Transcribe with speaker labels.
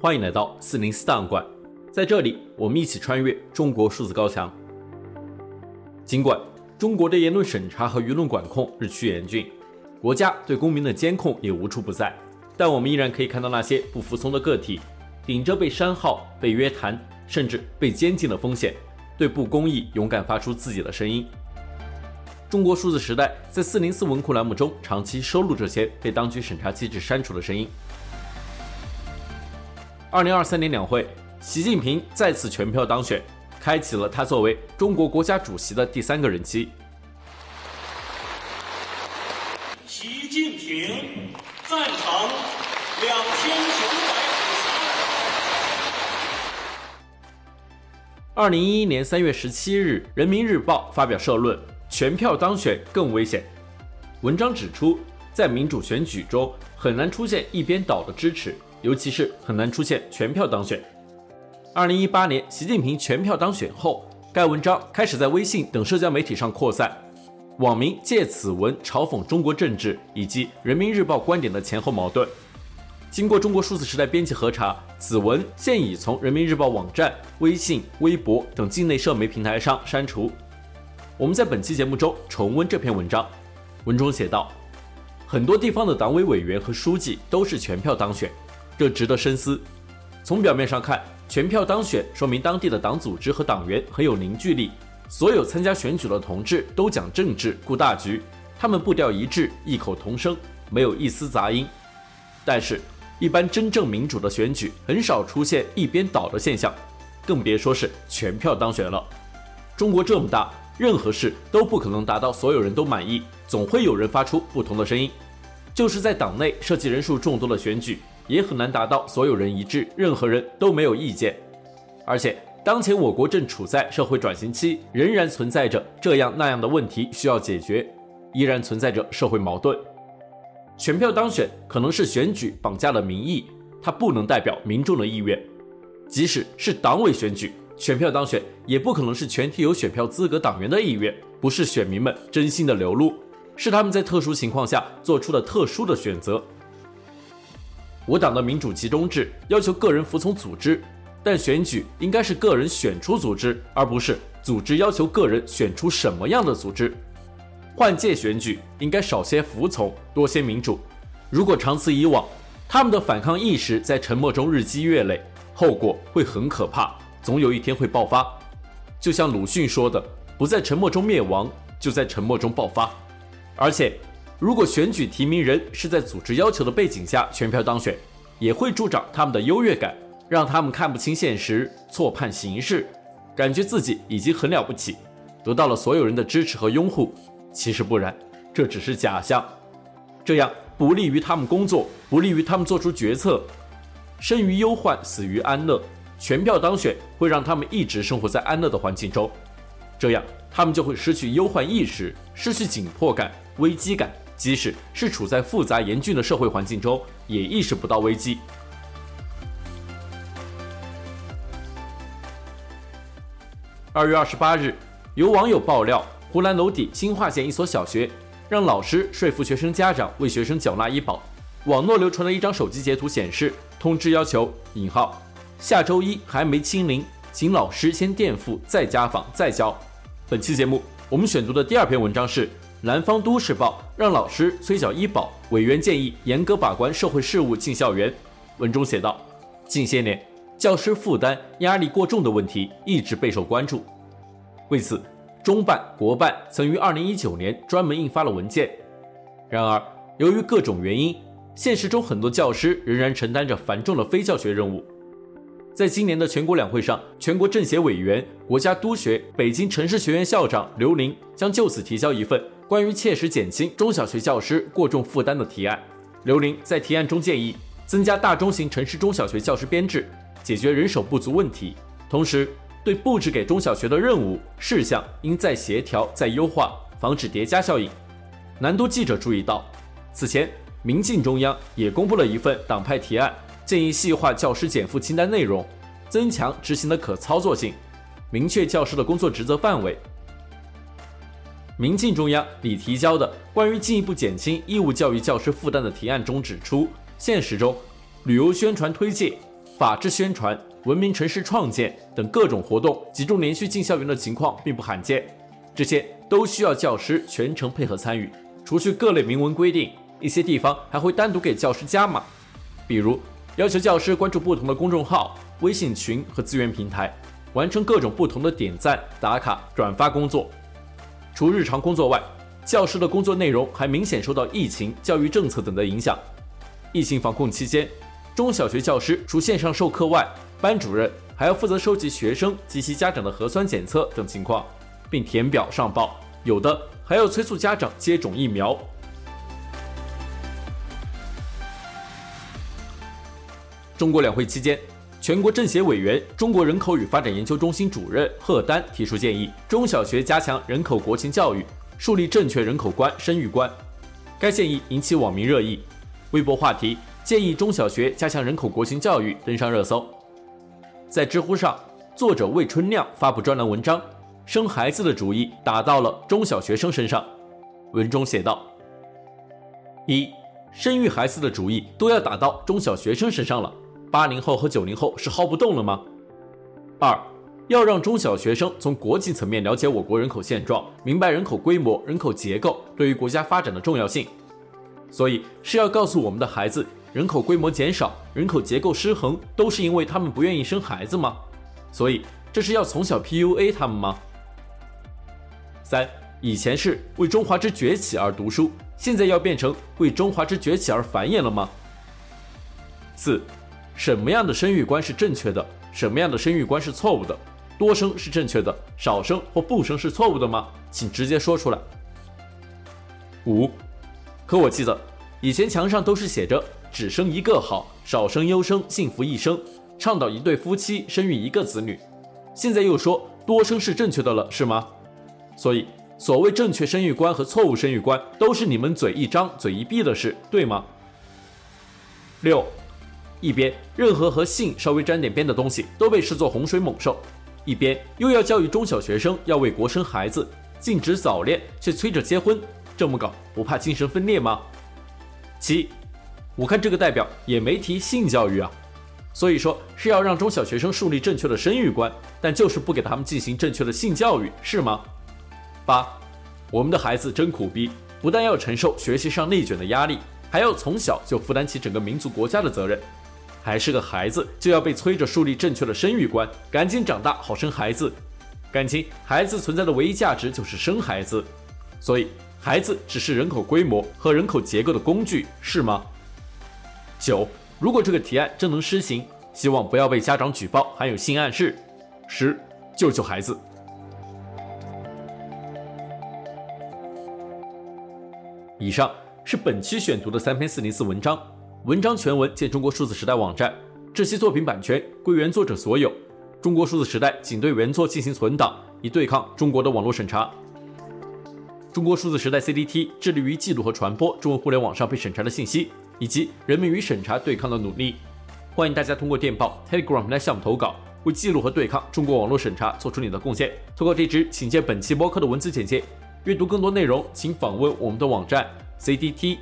Speaker 1: 欢迎来到四零四档案馆，在这里，我们一起穿越中国数字高墙。尽管中国的言论审查和舆论管控日趋严峻，国家对公民的监控也无处不在，但我们依然可以看到那些不服从的个体，顶着被删号、被约谈，甚至被监禁的风险，对不公义勇敢发出自己的声音。中国数字时代在四零四文库栏目中长期收录这些被当局审查机制删除的声音。二零二三年两会，习近平再次全票当选，开启了他作为中国国家主席的第三个任期。
Speaker 2: 习近平赞成两千九百五十
Speaker 1: 二。二零一一年三月十七日，《人民日报》发表社论。全票当选更危险。文章指出，在民主选举中很难出现一边倒的支持，尤其是很难出现全票当选。二零一八年，习近平全票当选后，该文章开始在微信等社交媒体上扩散，网民借此文嘲讽中国政治以及人民日报观点的前后矛盾。经过中国数字时代编辑核查，此文现已从人民日报网站、微信、微博等境内社媒平台上删除。我们在本期节目中重温这篇文章，文中写道：很多地方的党委委员和书记都是全票当选，这值得深思。从表面上看，全票当选说明当地的党组织和党员很有凝聚力，所有参加选举的同志都讲政治、顾大局，他们步调一致、异口同声，没有一丝杂音。但是，一般真正民主的选举很少出现一边倒的现象，更别说是全票当选了。中国这么大。任何事都不可能达到所有人都满意，总会有人发出不同的声音。就是在党内涉及人数众多的选举，也很难达到所有人一致，任何人都没有意见。而且，当前我国正处在社会转型期，仍然存在着这样那样的问题需要解决，依然存在着社会矛盾。选票当选可能是选举绑架了民意，它不能代表民众的意愿，即使是党委选举。选票当选也不可能是全体有选票资格党员的意愿，不是选民们真心的流露，是他们在特殊情况下做出的特殊的选择。我党的民主集中制要求个人服从组织，但选举应该是个人选出组织，而不是组织要求个人选出什么样的组织。换届选举应该少些服从，多些民主。如果长此以往，他们的反抗意识在沉默中日积月累，后果会很可怕。总有一天会爆发，就像鲁迅说的：“不在沉默中灭亡，就在沉默中爆发。”而且，如果选举提名人是在组织要求的背景下全票当选，也会助长他们的优越感，让他们看不清现实，错判形势，感觉自己已经很了不起，得到了所有人的支持和拥护。其实不然，这只是假象。这样不利于他们工作，不利于他们做出决策。生于忧患，死于安乐。全票当选会让他们一直生活在安乐的环境中，这样他们就会失去忧患意识，失去紧迫感、危机感，即使是处在复杂严峻的社会环境中，也意识不到危机。二月二十八日，有网友爆料，湖南娄底新化县一所小学让老师说服学生家长为学生缴纳医保，网络流传的一张手机截图，显示通知要求（引号）。下周一还没清零，请老师先垫付，再家访，再交。本期节目我们选读的第二篇文章是《南方都市报》让老师催缴医保，委员建议严格把关社会事务进校园。文中写道：近些年，教师负担压力过重的问题一直备受关注。为此，中办、国办曾于2019年专门印发了文件。然而，由于各种原因，现实中很多教师仍然承担着繁重的非教学任务。在今年的全国两会上，全国政协委员、国家督学北京城市学院校长刘林将就此提交一份关于切实减轻中小学教师过重负担的提案。刘伶在提案中建议增加大中型城市中小学教师编制，解决人手不足问题，同时对布置给中小学的任务事项应再协调、再优化，防止叠加效应。南都记者注意到，此前民进中央也公布了一份党派提案。建议细化教师减负清单内容，增强执行的可操作性，明确教师的工作职责范围。民进中央拟提交的关于进一步减轻义务教育教师负担的提案中指出，现实中，旅游宣传推介、法治宣传、文明城市创建等各种活动集中连续进校园的情况并不罕见，这些都需要教师全程配合参与。除去各类明文规定，一些地方还会单独给教师加码，比如要求教师关注不同的公众号、微信群和资源平台，完成各种不同的点赞、打卡、转发工作。除日常工作外，教师的工作内容还明显受到疫情、教育政策等的影响。疫情防控期间，中小学教师除线上授课外，班主任还要负责收集学生及其家长的核酸检测等情况，并填表上报，有的还要催促家长接种疫苗。中国两会期间，全国政协委员、中国人口与发展研究中心主任贺丹提出建议，中小学加强人口国情教育。树立正确人口观、生育观，该建议引起网民热议。微博话题建议中小学加强人口国情教育登上热搜。在知乎上，作者魏春亮发布专栏文章，生孩子的主意打到了中小学生身上。文中写道：一、生育孩子的主意都要打到中小学生身上了，八零后和九零后是耗不动了吗？二、要让中小学生从国际层面了解我国人口现状，明白人口规模、人口结构对于国家发展的重要性，所以是要告诉我们的孩子，人口规模减少、人口结构失衡，都是因为他们不愿意生孩子吗？所以这是要从小 PUA 他们吗？三，以前是为中华之崛起而读书，现在要变成为中华之崛起而繁衍了吗？四，什么样的生育观是正确的？什么样的生育观是错误的？多生是正确的，少生或不生是错误的吗？请直接说出来。五，可我记得以前墙上都是写着“只生一个好，少生优生，幸福一生”，倡导一对夫妻生育一个子女。现在又说多生是正确的了，是吗？所以所谓正确生育观和错误生育观都是你们嘴一张嘴一闭的事，对吗？六，一边任何和性稍微沾点边的东西都被视作洪水猛兽。一边又要教育中小学生要为国生孩子，禁止早恋，却催着结婚，这么搞不怕精神分裂吗？七，我看这个代表也没提性教育啊，所以说是要让中小学生树立正确的生育观，但就是不给他们进行正确的性教育，是吗？八，我们的孩子真苦逼，不但要承受学习上内卷的压力，还要从小就负担起整个民族国家的责任。还是个孩子，就要被催着树立正确的生育观，赶紧长大好生孩子。感情孩子存在的唯一价值就是生孩子，所以孩子只是人口规模和人口结构的工具，是吗？九，如果这个提案真能施行，希望不要被家长举报含有性暗示。十，救救孩子。以上是本期选读的三篇四零四文章。文章全文见中国数字时代网站。这些作品版权归原作者所有。中国数字时代仅对原作进行存档，以对抗中国的网络审查。中国数字时代 CDT 致力于记录和传播中文互联网上被审查的信息，以及人民与审查对抗的努力。欢迎大家通过电报 Telegram 来向我们投稿，为记录和对抗中国网络审查做出你的贡献。投稿地址请见本期播客的文字简介。阅读更多内容，请访问我们的网站 cdt.media。